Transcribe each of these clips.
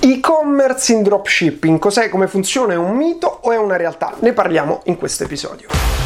E-commerce in dropshipping, cos'è, come funziona, è un mito o è una realtà? Ne parliamo in questo episodio.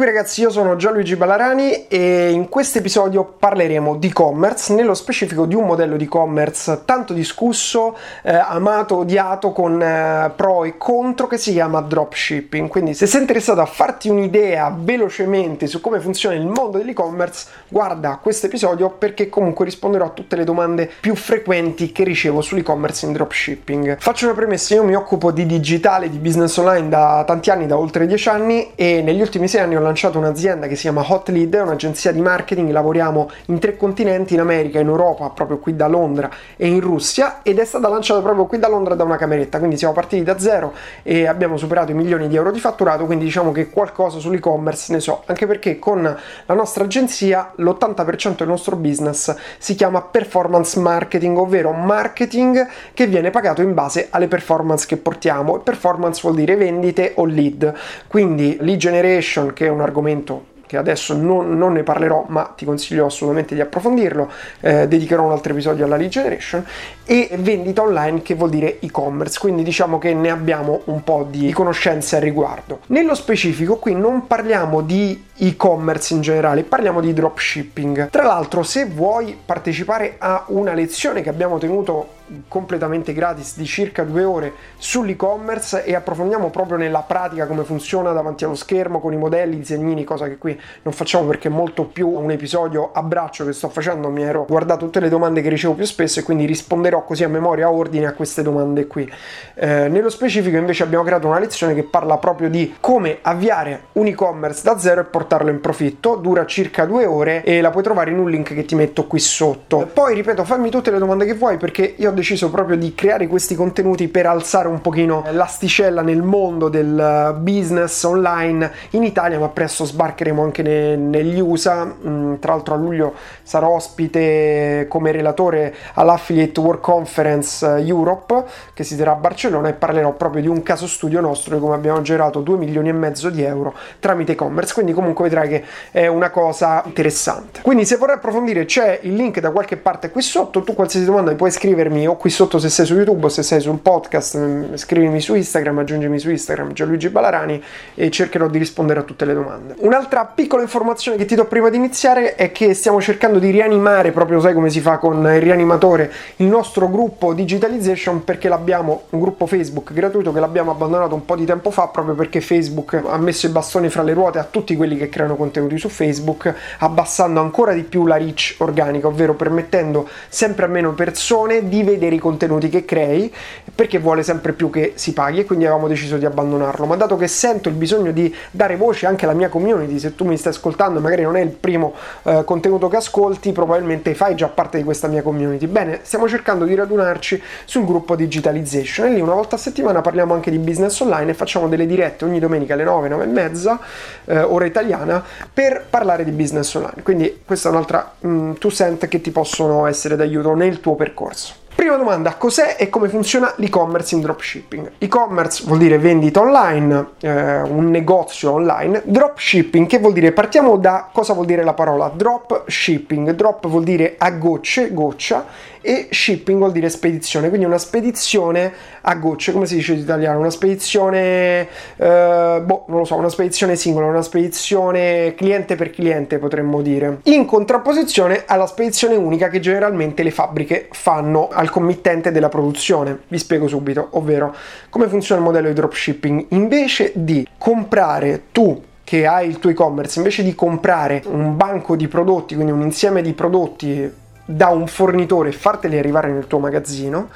Qui ragazzi, io sono Gianluigi Ballarani e in questo episodio parleremo di e-commerce, nello specifico di un modello di e-commerce tanto discusso, eh, amato, odiato, con eh, pro e contro che si chiama dropshipping. Quindi se sei interessato a farti un'idea velocemente su come funziona il mondo dell'e-commerce, guarda questo episodio perché comunque risponderò a tutte le domande più frequenti che ricevo sull'e-commerce in dropshipping. Faccio una premessa, io mi occupo di digitale, di business online da tanti anni, da oltre dieci anni e negli ultimi sei anni ho lanciato un'azienda che si chiama Hot Lead, è un'agenzia di marketing, lavoriamo in tre continenti, in America, in Europa, proprio qui da Londra e in Russia ed è stata lanciata proprio qui da Londra da una cameretta, quindi siamo partiti da zero e abbiamo superato i milioni di euro di fatturato, quindi diciamo che qualcosa sull'e-commerce ne so, anche perché con la nostra agenzia l'80% del nostro business si chiama performance marketing, ovvero marketing che viene pagato in base alle performance che portiamo. E performance vuol dire vendite o lead, quindi lead generation che è un argomento che adesso non, non, ne parlerò, ma ti consiglio assolutamente di approfondirlo. Eh, dedicherò un altro episodio alla lead generation e vendita online, che vuol dire e-commerce. Quindi diciamo che ne abbiamo un po' di conoscenze al riguardo. Nello specifico, qui non parliamo di e-commerce in generale, parliamo di dropshipping. Tra l'altro, se vuoi partecipare a una lezione che abbiamo tenuto completamente gratis di circa due ore sull'e-commerce e approfondiamo proprio nella pratica come funziona davanti allo schermo con i modelli, i disegnini, cosa che qui non facciamo perché è molto più un episodio a braccio che sto facendo, mi ero guardato tutte le domande che ricevo più spesso e quindi risponderò così a memoria a ordine a queste domande qui. Eh, nello specifico invece abbiamo creato una lezione che parla proprio di come avviare un e-commerce da zero e portarlo in profitto, dura circa due ore e la puoi trovare in un link che ti metto qui sotto. Poi ripeto, fammi tutte le domande che vuoi perché io ho deciso proprio di creare questi contenuti per alzare un pochino l'asticella nel mondo del eh, business online in Italia, ma presto sbarcheremo anche ne, negli USA. Mm, tra l'altro a luglio sarò ospite come relatore all'Affiliate World Conference eh, Europe che si terrà a Barcellona e parlerò proprio di un caso studio nostro di come abbiamo gerato 2 milioni e mezzo di euro tramite e-commerce. Quindi comunque vedrai che è una cosa interessante. Quindi se vorrai approfondire c'è il link da qualche parte qui sotto, tu qualsiasi domanda puoi scrivermi o qui sotto se sei su YouTube o se sei sul podcast, mm, scrivimi su Instagram, aggiungimi su Instagram Gianluigi Balarani e cercherò di rispondere a tutte le domande. Un'altra piccola informazione che ti do prima di iniziare è che stiamo cercando di rianimare, proprio sai come si fa con il rianimatore, il nostro gruppo Digitalization perché l'abbiamo, un gruppo Facebook gratuito che l'abbiamo abbandonato un po' di tempo fa proprio perché Facebook ha messo i bastoni fra le ruote a tutti quelli che creano contenuti su Facebook, abbassando ancora di più la reach organica, ovvero permettendo sempre a meno persone di vedere vedere i contenuti che crei perché vuole sempre più che si paghi e quindi avevamo deciso di abbandonarlo. Ma dato che sento il bisogno di dare voce anche alla mia community, se tu mi stai ascoltando magari non è il primo eh, contenuto che ascolti, probabilmente fai già parte di questa mia community. Bene, stiamo cercando di radunarci sul gruppo Digitalization e lì una volta a settimana parliamo anche di business online e facciamo delle dirette ogni domenica alle 9, 9 e mezza, eh, ora italiana, per parlare di business online. Quindi questa è un'altra mm, two cent che ti possono essere d'aiuto nel tuo percorso. Prima domanda, cos'è e come funziona l'e-commerce in dropshipping? E-commerce vuol dire vendita online, eh, un negozio online. Dropshipping, che vuol dire? Partiamo da cosa vuol dire la parola drop shipping. Drop vuol dire a gocce, goccia, e shipping vuol dire spedizione, quindi una spedizione a gocce, come si dice in italiano? Una spedizione, eh, boh, non lo so, una spedizione singola, una spedizione cliente per cliente potremmo dire, in contrapposizione alla spedizione unica che generalmente le fabbriche fanno al committente della produzione. Vi spiego subito, ovvero come funziona il modello di dropshipping. Invece di comprare tu che hai il tuo e-commerce, invece di comprare un banco di prodotti, quindi un insieme di prodotti da un fornitore e farteli arrivare nel tuo magazzino,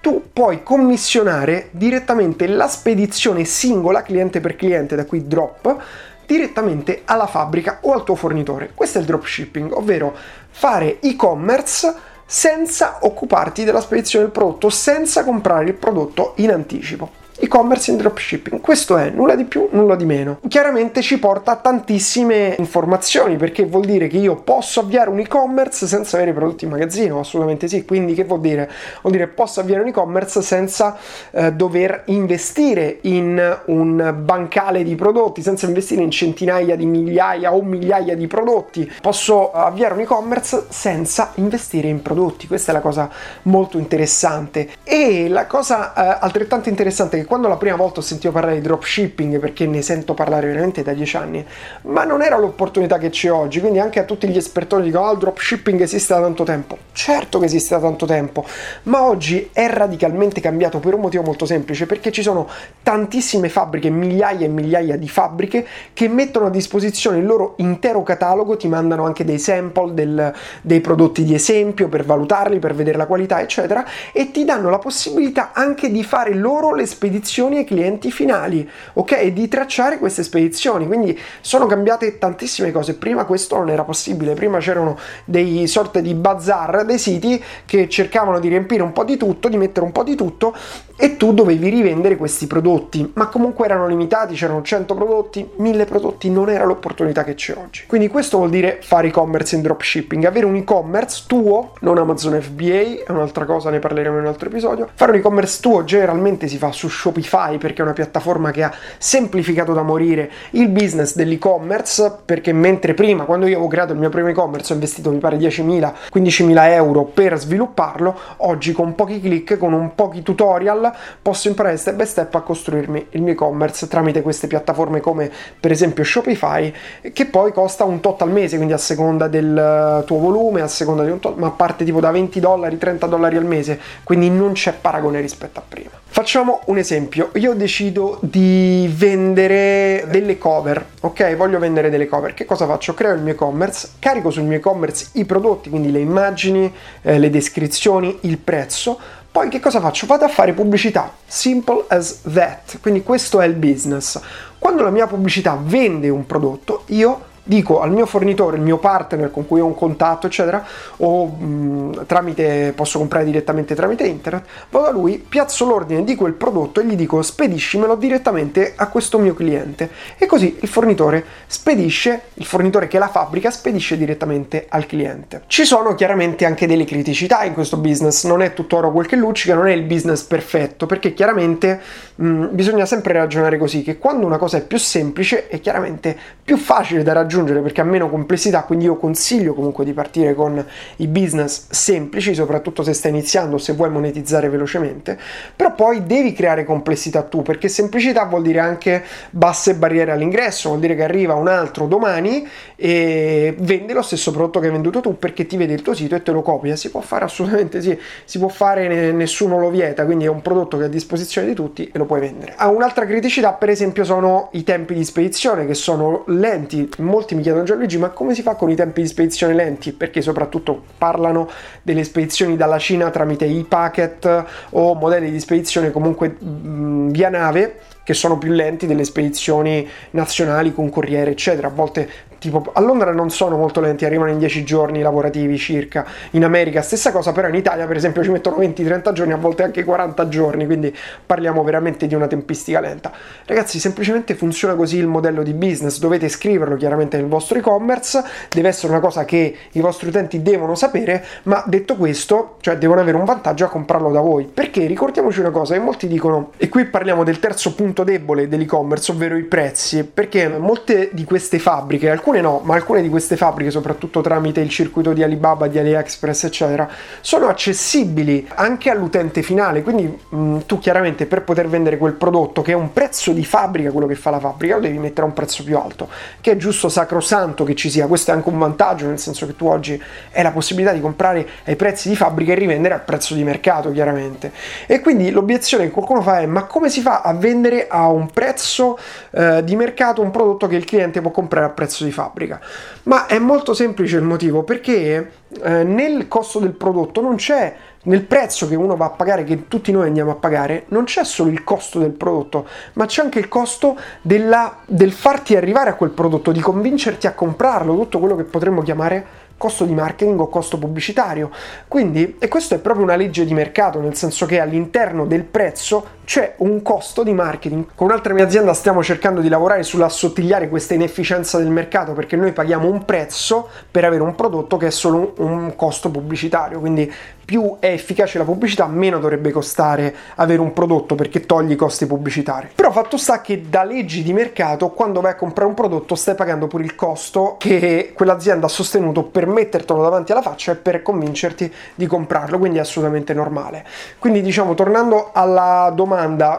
tu puoi commissionare direttamente la spedizione singola cliente per cliente, da qui drop, direttamente alla fabbrica o al tuo fornitore. Questo è il dropshipping, ovvero fare e-commerce senza occuparti della spedizione del prodotto, senza comprare il prodotto in anticipo. E-commerce in dropshipping. Questo è nulla di più, nulla di meno. Chiaramente ci porta a tantissime informazioni perché vuol dire che io posso avviare un e-commerce senza avere i prodotti in magazzino, assolutamente sì. Quindi che vuol dire? Vuol dire posso avviare un e-commerce senza eh, dover investire in un bancale di prodotti, senza investire in centinaia di migliaia o migliaia di prodotti. Posso avviare un e-commerce senza investire in prodotti. Questa è la cosa molto interessante. E la cosa eh, altrettanto interessante che quando la prima volta ho sentito parlare di dropshipping, perché ne sento parlare veramente da dieci anni, ma non era l'opportunità che c'è oggi, quindi anche a tutti gli espertoni dicono ah, il dropshipping esiste da tanto tempo. Certo che esiste da tanto tempo, ma oggi è radicalmente cambiato per un motivo molto semplice, perché ci sono tantissime fabbriche, migliaia e migliaia di fabbriche che mettono a disposizione il loro intero catalogo, ti mandano anche dei sample del, dei prodotti di esempio per valutarli, per vedere la qualità, eccetera, e ti danno la possibilità anche di fare loro le spedizioni ai clienti finali, ok? Di tracciare queste spedizioni. Quindi sono cambiate tantissime cose. Prima questo non era possibile, prima c'erano dei sorte di bazar, dei siti che cercavano di riempire un po' di tutto, di mettere un po' di tutto e tu dovevi rivendere questi prodotti, ma comunque erano limitati, c'erano 100 prodotti, 1000 prodotti, non era l'opportunità che c'è oggi. Quindi questo vuol dire fare e-commerce in dropshipping, avere un e-commerce tuo, non Amazon FBA, è un'altra cosa, ne parleremo in un altro episodio. Fare un e-commerce tuo generalmente si fa su Shopify perché è una piattaforma che ha semplificato da morire il business dell'e-commerce, perché mentre prima, quando io avevo creato il mio primo e-commerce, ho investito mi pare 10.000, 15.000 euro per svilupparlo, oggi con pochi click, con un pochi tutorial, posso imparare step by step a costruirmi il mio e-commerce tramite queste piattaforme come per esempio Shopify, che poi costa un tot al mese, quindi a seconda del tuo volume, a seconda di un tot, ma parte tipo da 20 dollari, 30 dollari al mese, quindi non c'è paragone rispetto a prima. Facciamo un esempio, io decido di vendere delle cover, ok? Voglio vendere delle cover, che cosa faccio? Creo il mio e-commerce, carico sul mio e-commerce i prodotti, quindi le immagini, eh, le descrizioni, il prezzo, poi che cosa faccio? Vado a fare pubblicità, simple as that, quindi questo è il business. Quando la mia pubblicità vende un prodotto, io dico al mio fornitore, il mio partner con cui ho un contatto, eccetera, o mh, tramite, posso comprare direttamente tramite internet, vado a lui, piazzo l'ordine di quel prodotto e gli dico spediscimelo direttamente a questo mio cliente. E così il fornitore spedisce, il fornitore che la fabbrica spedisce direttamente al cliente. Ci sono chiaramente anche delle criticità in questo business, non è tutto oro quel che luccica, non è il business perfetto, perché chiaramente mh, bisogna sempre ragionare così, che quando una cosa è più semplice è chiaramente più facile da raggiungere raggiungere perché ha meno complessità, quindi io consiglio comunque di partire con i business semplici, soprattutto se stai iniziando, se vuoi monetizzare velocemente, però poi devi creare complessità tu, perché semplicità vuol dire anche basse barriere all'ingresso, vuol dire che arriva un altro domani e vende lo stesso prodotto che hai venduto tu perché ti vede il tuo sito e te lo copia, si può fare assolutamente sì, si può fare, nessuno lo vieta, quindi è un prodotto che è a disposizione di tutti e lo puoi vendere. Ha un'altra criticità per esempio sono i tempi di spedizione che sono lenti, molto molti mi chiedono Gianluigi ma come si fa con i tempi di spedizione lenti? Perché soprattutto parlano delle spedizioni dalla Cina tramite e-packet o modelli di spedizione comunque mh, via nave che sono più lenti delle spedizioni nazionali con corriere eccetera a volte tipo a Londra non sono molto lenti, arrivano in 10 giorni lavorativi circa, in America stessa cosa, però in Italia per esempio ci mettono 20-30 giorni, a volte anche 40 giorni, quindi parliamo veramente di una tempistica lenta. Ragazzi, semplicemente funziona così il modello di business, dovete scriverlo chiaramente nel vostro e-commerce, deve essere una cosa che i vostri utenti devono sapere, ma detto questo, cioè devono avere un vantaggio a comprarlo da voi, perché? Ricordiamoci una cosa, che molti dicono, e qui parliamo del terzo punto debole dell'e-commerce, ovvero i prezzi, perché molte di queste fabbriche, alcune alcune no, ma alcune di queste fabbriche, soprattutto tramite il circuito di Alibaba, di AliExpress, eccetera, sono accessibili anche all'utente finale. Quindi mh, mm, tu chiaramente per poter vendere quel prodotto che è un prezzo di fabbrica, quello che fa la fabbrica, lo devi mettere a un prezzo più alto, che è giusto sacrosanto che ci sia. Questo è anche un vantaggio, nel senso che tu oggi hai la possibilità di comprare ai prezzi di fabbrica e rivendere al prezzo di mercato, chiaramente. E quindi l'obiezione che qualcuno fa è: ma come si fa a vendere a un prezzo eh, di mercato un prodotto che il cliente può comprare a prezzo di fabbrica? Fabbrica. Ma è molto semplice il motivo perché eh, nel costo del prodotto non c'è nel prezzo che uno va a pagare, che tutti noi andiamo a pagare, non c'è solo il costo del prodotto, ma c'è anche il costo della, del farti arrivare a quel prodotto, di convincerti a comprarlo, tutto quello che potremmo chiamare costo di marketing o costo pubblicitario. Quindi, e questo è proprio una legge di mercato, nel senso che all'interno del prezzo c'è un costo di marketing. Con un'altra mia azienda stiamo cercando di lavorare sull'assottigliare questa inefficienza del mercato perché noi paghiamo un prezzo per avere un prodotto che è solo un costo pubblicitario, quindi più è efficace la pubblicità, meno dovrebbe costare avere un prodotto perché togli i costi pubblicitari. Però fatto sta che da leggi di mercato, quando vai a comprare un prodotto, stai pagando pure il costo che quell'azienda ha sostenuto per mettertelo davanti alla faccia e per convincerti di comprarlo, quindi è assolutamente normale. Quindi diciamo, tornando alla domanda,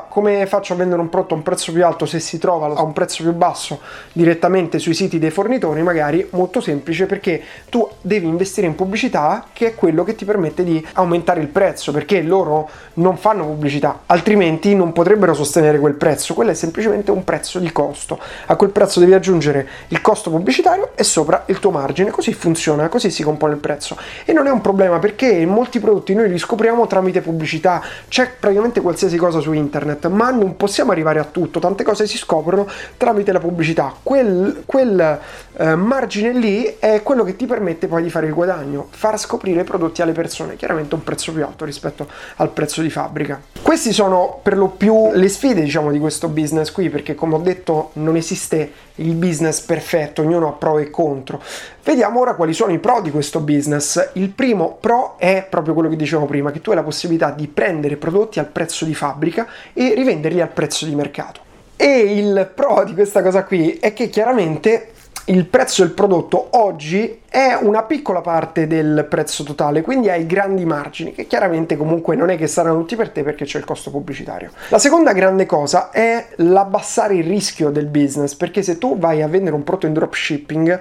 come faccio a vendere un prodotto a un prezzo più alto se si trova a un prezzo più basso direttamente sui siti dei fornitori? Magari molto semplice perché tu devi investire in pubblicità che è quello che ti permette di aumentare il prezzo perché loro non fanno pubblicità, altrimenti non potrebbero sostenere quel prezzo. Quello è semplicemente un prezzo di costo. A quel prezzo devi aggiungere il costo pubblicitario e sopra il tuo margine. Così funziona, così si compone il prezzo. E non è un problema perché molti prodotti noi li scopriamo tramite pubblicità. C'è praticamente qualsiasi cosa su internet, ma non possiamo arrivare a tutto. Tante cose si scoprono tramite la pubblicità. Quel, quel eh, margine lì è quello che ti permette poi di fare il guadagno, far scoprire i prodotti alle persone. Chiaramente un prezzo più alto rispetto al prezzo di fabbrica. Queste sono per lo più le sfide, diciamo, di questo business qui, perché come ho detto non esiste il business perfetto, ognuno ha pro e contro. Vediamo ora quali sono i pro di questo business. Il primo pro è proprio quello che dicevo prima, che tu hai la possibilità di prendere prodotti al prezzo di fabbrica e rivenderli al prezzo di mercato. E il pro di questa cosa qui è che chiaramente il prezzo del prodotto oggi è una piccola parte del prezzo totale, quindi hai grandi margini, che chiaramente comunque non è che saranno tutti per te perché c'è il costo pubblicitario. La seconda grande cosa è l'abbassare il rischio del business, perché se tu vai a vendere un prodotto in dropshipping,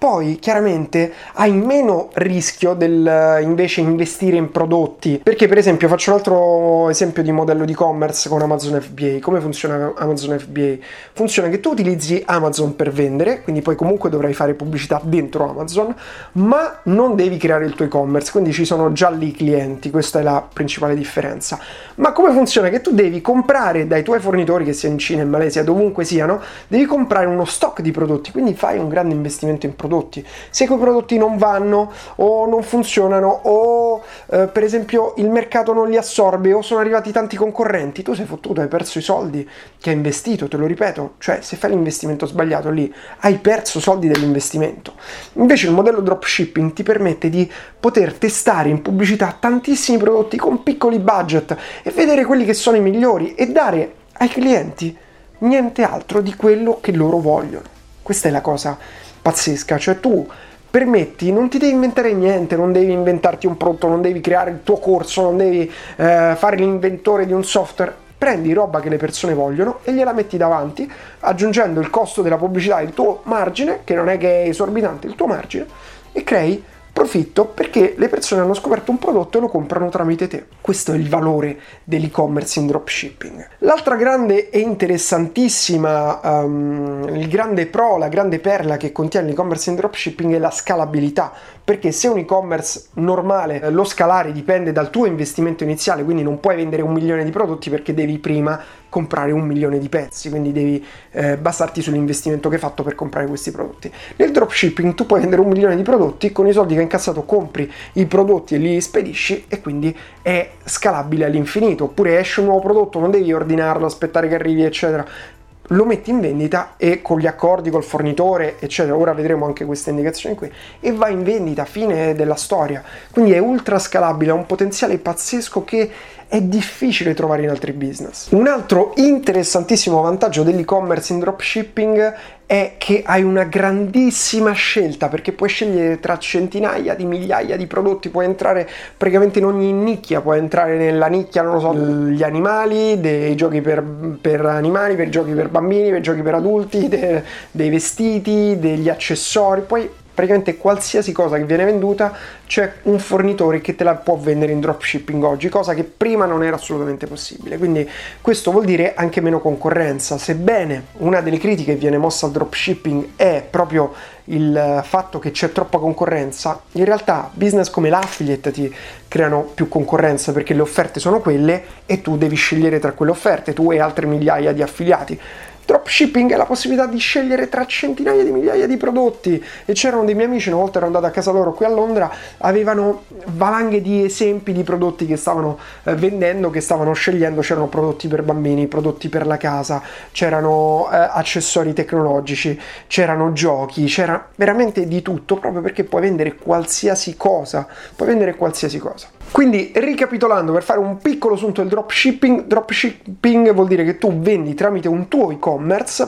poi chiaramente hai meno rischio del invece investire in prodotti. Perché per esempio faccio un altro esempio di modello di e-commerce con Amazon FBA come funziona Amazon FBA funziona che tu utilizzi Amazon per vendere quindi poi comunque dovrai fare pubblicità dentro Amazon ma non devi creare il tuo e-commerce quindi ci sono già lì i clienti questa è la principale differenza. Ma come funziona? Che tu devi comprare dai tuoi fornitori che sia in Cina in Malesia dovunque siano devi comprare uno stock di prodotti quindi fai un grande investimento in prodotti prodotti. Se quei prodotti non vanno o non funzionano o eh, per esempio il mercato non li assorbe o sono arrivati tanti concorrenti, tu sei fottuto, hai perso i soldi che hai investito, te lo ripeto, cioè se fai l'investimento sbagliato lì hai perso soldi dell'investimento. Invece il modello dropshipping ti permette di poter testare in pubblicità tantissimi prodotti con piccoli budget e vedere quelli che sono i migliori e dare ai clienti niente altro di quello che loro vogliono. Questa è la cosa pazzesca, cioè tu permetti, non ti devi inventare niente, non devi inventarti un prodotto, non devi creare il tuo corso, non devi eh, fare l'inventore di un software, prendi roba che le persone vogliono e gliela metti davanti, aggiungendo il costo della pubblicità, il tuo margine, che non è che è esorbitante, il tuo margine, e crei profitto perché le persone hanno scoperto un prodotto e lo comprano tramite te. Questo è il valore dell'e-commerce in dropshipping. L'altra grande e interessantissima, um, il grande pro, la grande perla che contiene l'e-commerce in dropshipping è la scalabilità, perché se un e-commerce normale lo scalare dipende dal tuo investimento iniziale, quindi non puoi vendere un milione di prodotti perché devi prima comprare un milione di pezzi, quindi devi eh, basarti sull'investimento che hai fatto per comprare questi prodotti. Nel dropshipping tu puoi vendere un milione di prodotti, con i soldi che hai incassato compri i prodotti e li spedisci e quindi è scalabile all'infinito, oppure esce un nuovo prodotto, non devi ordinarlo, aspettare che arrivi, eccetera lo metti in vendita e con gli accordi col fornitore, eccetera, ora vedremo anche queste indicazioni qui, e va in vendita, fine della storia. Quindi è ultra scalabile, ha un potenziale pazzesco che è difficile trovare in altri business. Un altro interessantissimo vantaggio dell'e-commerce in dropshipping è che hai una grandissima scelta perché puoi scegliere tra centinaia di migliaia di prodotti, puoi entrare praticamente in ogni nicchia, puoi entrare nella nicchia, non lo so, degli animali, dei giochi per, per animali, per giochi per bambini, per giochi per adulti, de, dei vestiti, degli accessori, puoi praticamente qualsiasi cosa che viene venduta c'è un fornitore che te la può vendere in dropshipping oggi, cosa che prima non era assolutamente possibile. Quindi questo vuol dire anche meno concorrenza. Sebbene una delle critiche che viene mossa al dropshipping è proprio il fatto che c'è troppa concorrenza, in realtà business come l'affiliate ti creano più concorrenza perché le offerte sono quelle e tu devi scegliere tra quelle offerte, tu e altre migliaia di affiliati Dropshipping è la possibilità di scegliere tra centinaia di migliaia di prodotti. E c'erano dei miei amici, una volta ero andato a casa loro qui a Londra, avevano valanghe di esempi di prodotti che stavano eh, vendendo, che stavano scegliendo, c'erano prodotti per bambini, prodotti per la casa, c'erano eh, accessori tecnologici, c'erano giochi, c'era veramente di tutto, proprio perché puoi vendere qualsiasi cosa, puoi vendere qualsiasi cosa. Quindi, ricapitolando, per fare un piccolo assunto del dropshipping, dropshipping vuol dire che tu vendi tramite un tuo e-commerce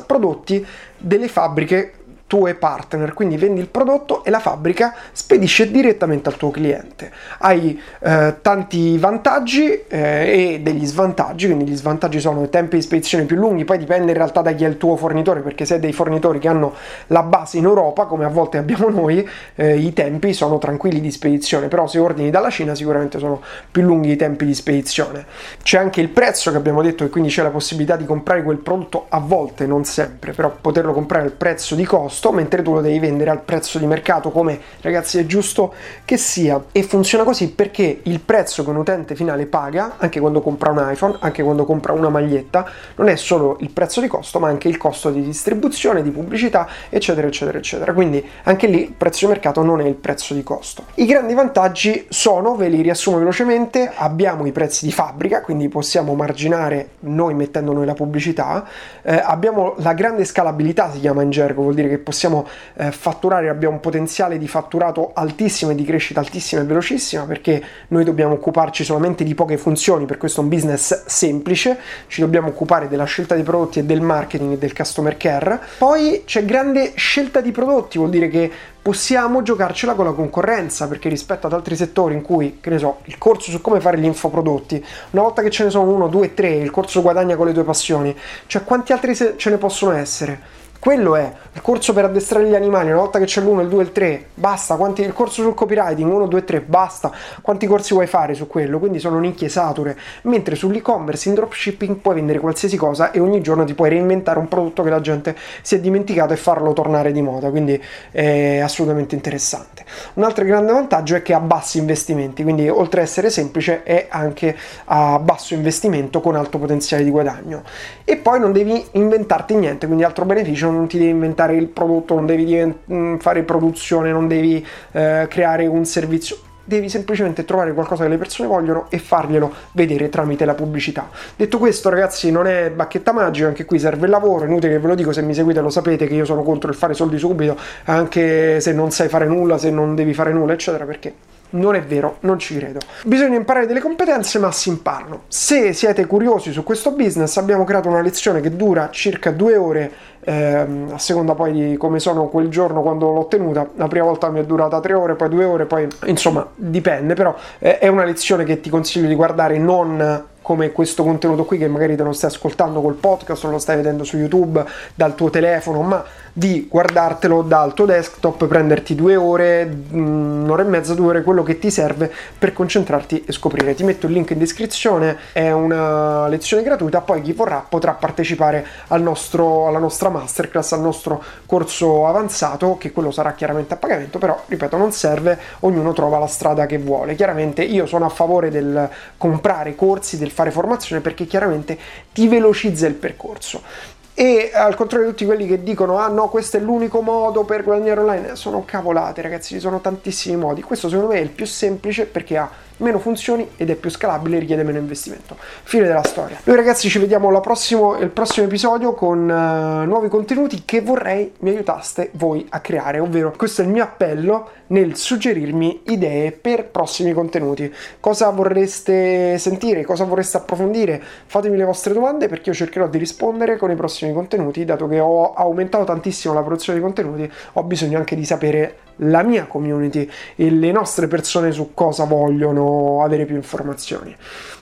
prodotti delle fabbriche tue partner, quindi vendi il prodotto e la fabbrica spedisce direttamente al tuo cliente. Hai eh, tanti vantaggi eh, e degli svantaggi, quindi gli svantaggi sono i tempi di spedizione più lunghi, poi dipende in realtà da chi è il tuo fornitore, perché se hai dei fornitori che hanno la base in Europa, come a volte abbiamo noi, eh, i tempi sono tranquilli di spedizione, però se ordini dalla Cina sicuramente sono più lunghi i tempi di spedizione. C'è anche il prezzo che abbiamo detto e quindi c'è la possibilità di comprare quel prodotto a volte, non sempre, però poterlo comprare al prezzo di costo costo, mentre tu lo devi vendere al prezzo di mercato, come ragazzi è giusto che sia. E funziona così perché il prezzo che un utente finale paga, anche quando compra un iPhone, anche quando compra una maglietta, non è solo il prezzo di costo, ma anche il costo di distribuzione, di pubblicità, eccetera, eccetera, eccetera. Quindi anche lì il prezzo di mercato non è il prezzo di costo. I grandi vantaggi sono, ve li riassumo velocemente, abbiamo i prezzi di fabbrica, quindi possiamo marginare noi mettendo noi la pubblicità, eh, abbiamo la grande scalabilità, si chiama in gergo, vuol dire che possiamo possiamo eh, fatturare, abbiamo un potenziale di fatturato altissimo e di crescita altissima e velocissima perché noi dobbiamo occuparci solamente di poche funzioni, per questo è un business semplice, ci dobbiamo occupare della scelta dei prodotti e del marketing e del customer care. Poi c'è grande scelta di prodotti, vuol dire che possiamo giocarcela con la concorrenza perché rispetto ad altri settori in cui, che ne so, il corso su come fare gli infoprodotti, una volta che ce ne sono uno, due, tre, il corso guadagna con le tue passioni, cioè quanti altri ce ne possono essere? Quello è il corso per addestrare gli animali, una volta che c'è l'1, il 2 il 3, basta, quanti, il corso sul copywriting, 1, 2, 3, basta, quanti corsi vuoi fare su quello? Quindi sono nicchie sature, mentre sull'e-commerce in dropshipping puoi vendere qualsiasi cosa e ogni giorno ti puoi reinventare un prodotto che la gente si è dimenticato e farlo tornare di moda, quindi è assolutamente interessante. Un altro grande vantaggio è che ha bassi investimenti, quindi oltre ad essere semplice è anche a basso investimento con alto potenziale di guadagno. E poi non devi inventarti niente, quindi altro beneficio non ti devi inventare il prodotto, non devi divent- mm, fare produzione, non devi eh, creare un servizio devi semplicemente trovare qualcosa che le persone vogliono e farglielo vedere tramite la pubblicità. Detto questo, ragazzi, non è bacchetta magica, anche qui serve il lavoro, inutile che ve lo dico, se mi seguite lo sapete che io sono contro il fare soldi subito, anche se non sai fare nulla, se non devi fare nulla, eccetera, perché non è vero, non ci credo. Bisogna imparare delle competenze, ma si imparano. Se siete curiosi su questo business, abbiamo creato una lezione che dura circa due ore, ehm, a seconda poi di come sono quel giorno quando l'ho tenuta. La prima volta mi è durata tre ore, poi due ore, poi insomma dipende, però eh, è una lezione che ti consiglio di guardare non come questo contenuto qui che magari te lo stai ascoltando col podcast o lo stai vedendo su YouTube dal tuo telefono, ma di guardartelo dal tuo desktop, prenderti due ore, mm, un'ora e mezza, due ore, quello che ti serve per concentrarti e scoprire. Ti metto il link in descrizione, è una lezione gratuita, poi chi vorrà potrà partecipare al nostro, alla nostra masterclass, al nostro corso avanzato, che quello sarà chiaramente a pagamento, però ripeto non serve, ognuno trova la strada che vuole. Chiaramente io sono a favore del comprare corsi, del fare formazione perché chiaramente ti velocizza il percorso. E al contrario di tutti quelli che dicono ah no questo è l'unico modo per guadagnare online, sono cavolate ragazzi, ci sono tantissimi modi. Questo secondo me è il più semplice perché ha meno funzioni ed è più scalabile e richiede meno investimento. Fine della storia. Noi ragazzi ci vediamo al prossimo, episodio con uh, nuovi contenuti che vorrei mi aiutaste voi a creare, ovvero questo è il mio appello nel suggerirmi idee per prossimi contenuti. Cosa vorreste sentire? Cosa vorreste approfondire? Fatemi le vostre domande perché io cercherò di rispondere con i prossimi contenuti, dato che ho aumentato tantissimo la produzione di contenuti, ho bisogno anche di sapere la mia community e le nostre persone su cosa vogliono avere più informazioni.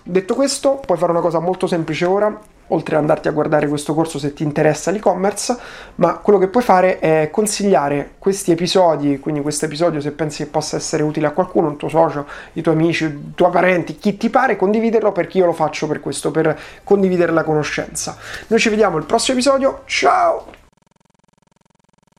Detto questo, puoi fare una cosa molto semplice ora, oltre ad andarti a guardare questo corso se ti interessa l'e-commerce, ma quello che puoi fare è consigliare questi episodi, quindi questo episodio se pensi che possa essere utile a qualcuno, un tuo socio, i tuoi amici, i tuoi parenti, chi ti pare, condividerlo perché io lo faccio per questo, per condividere la conoscenza. Noi ci vediamo al prossimo episodio, ciao!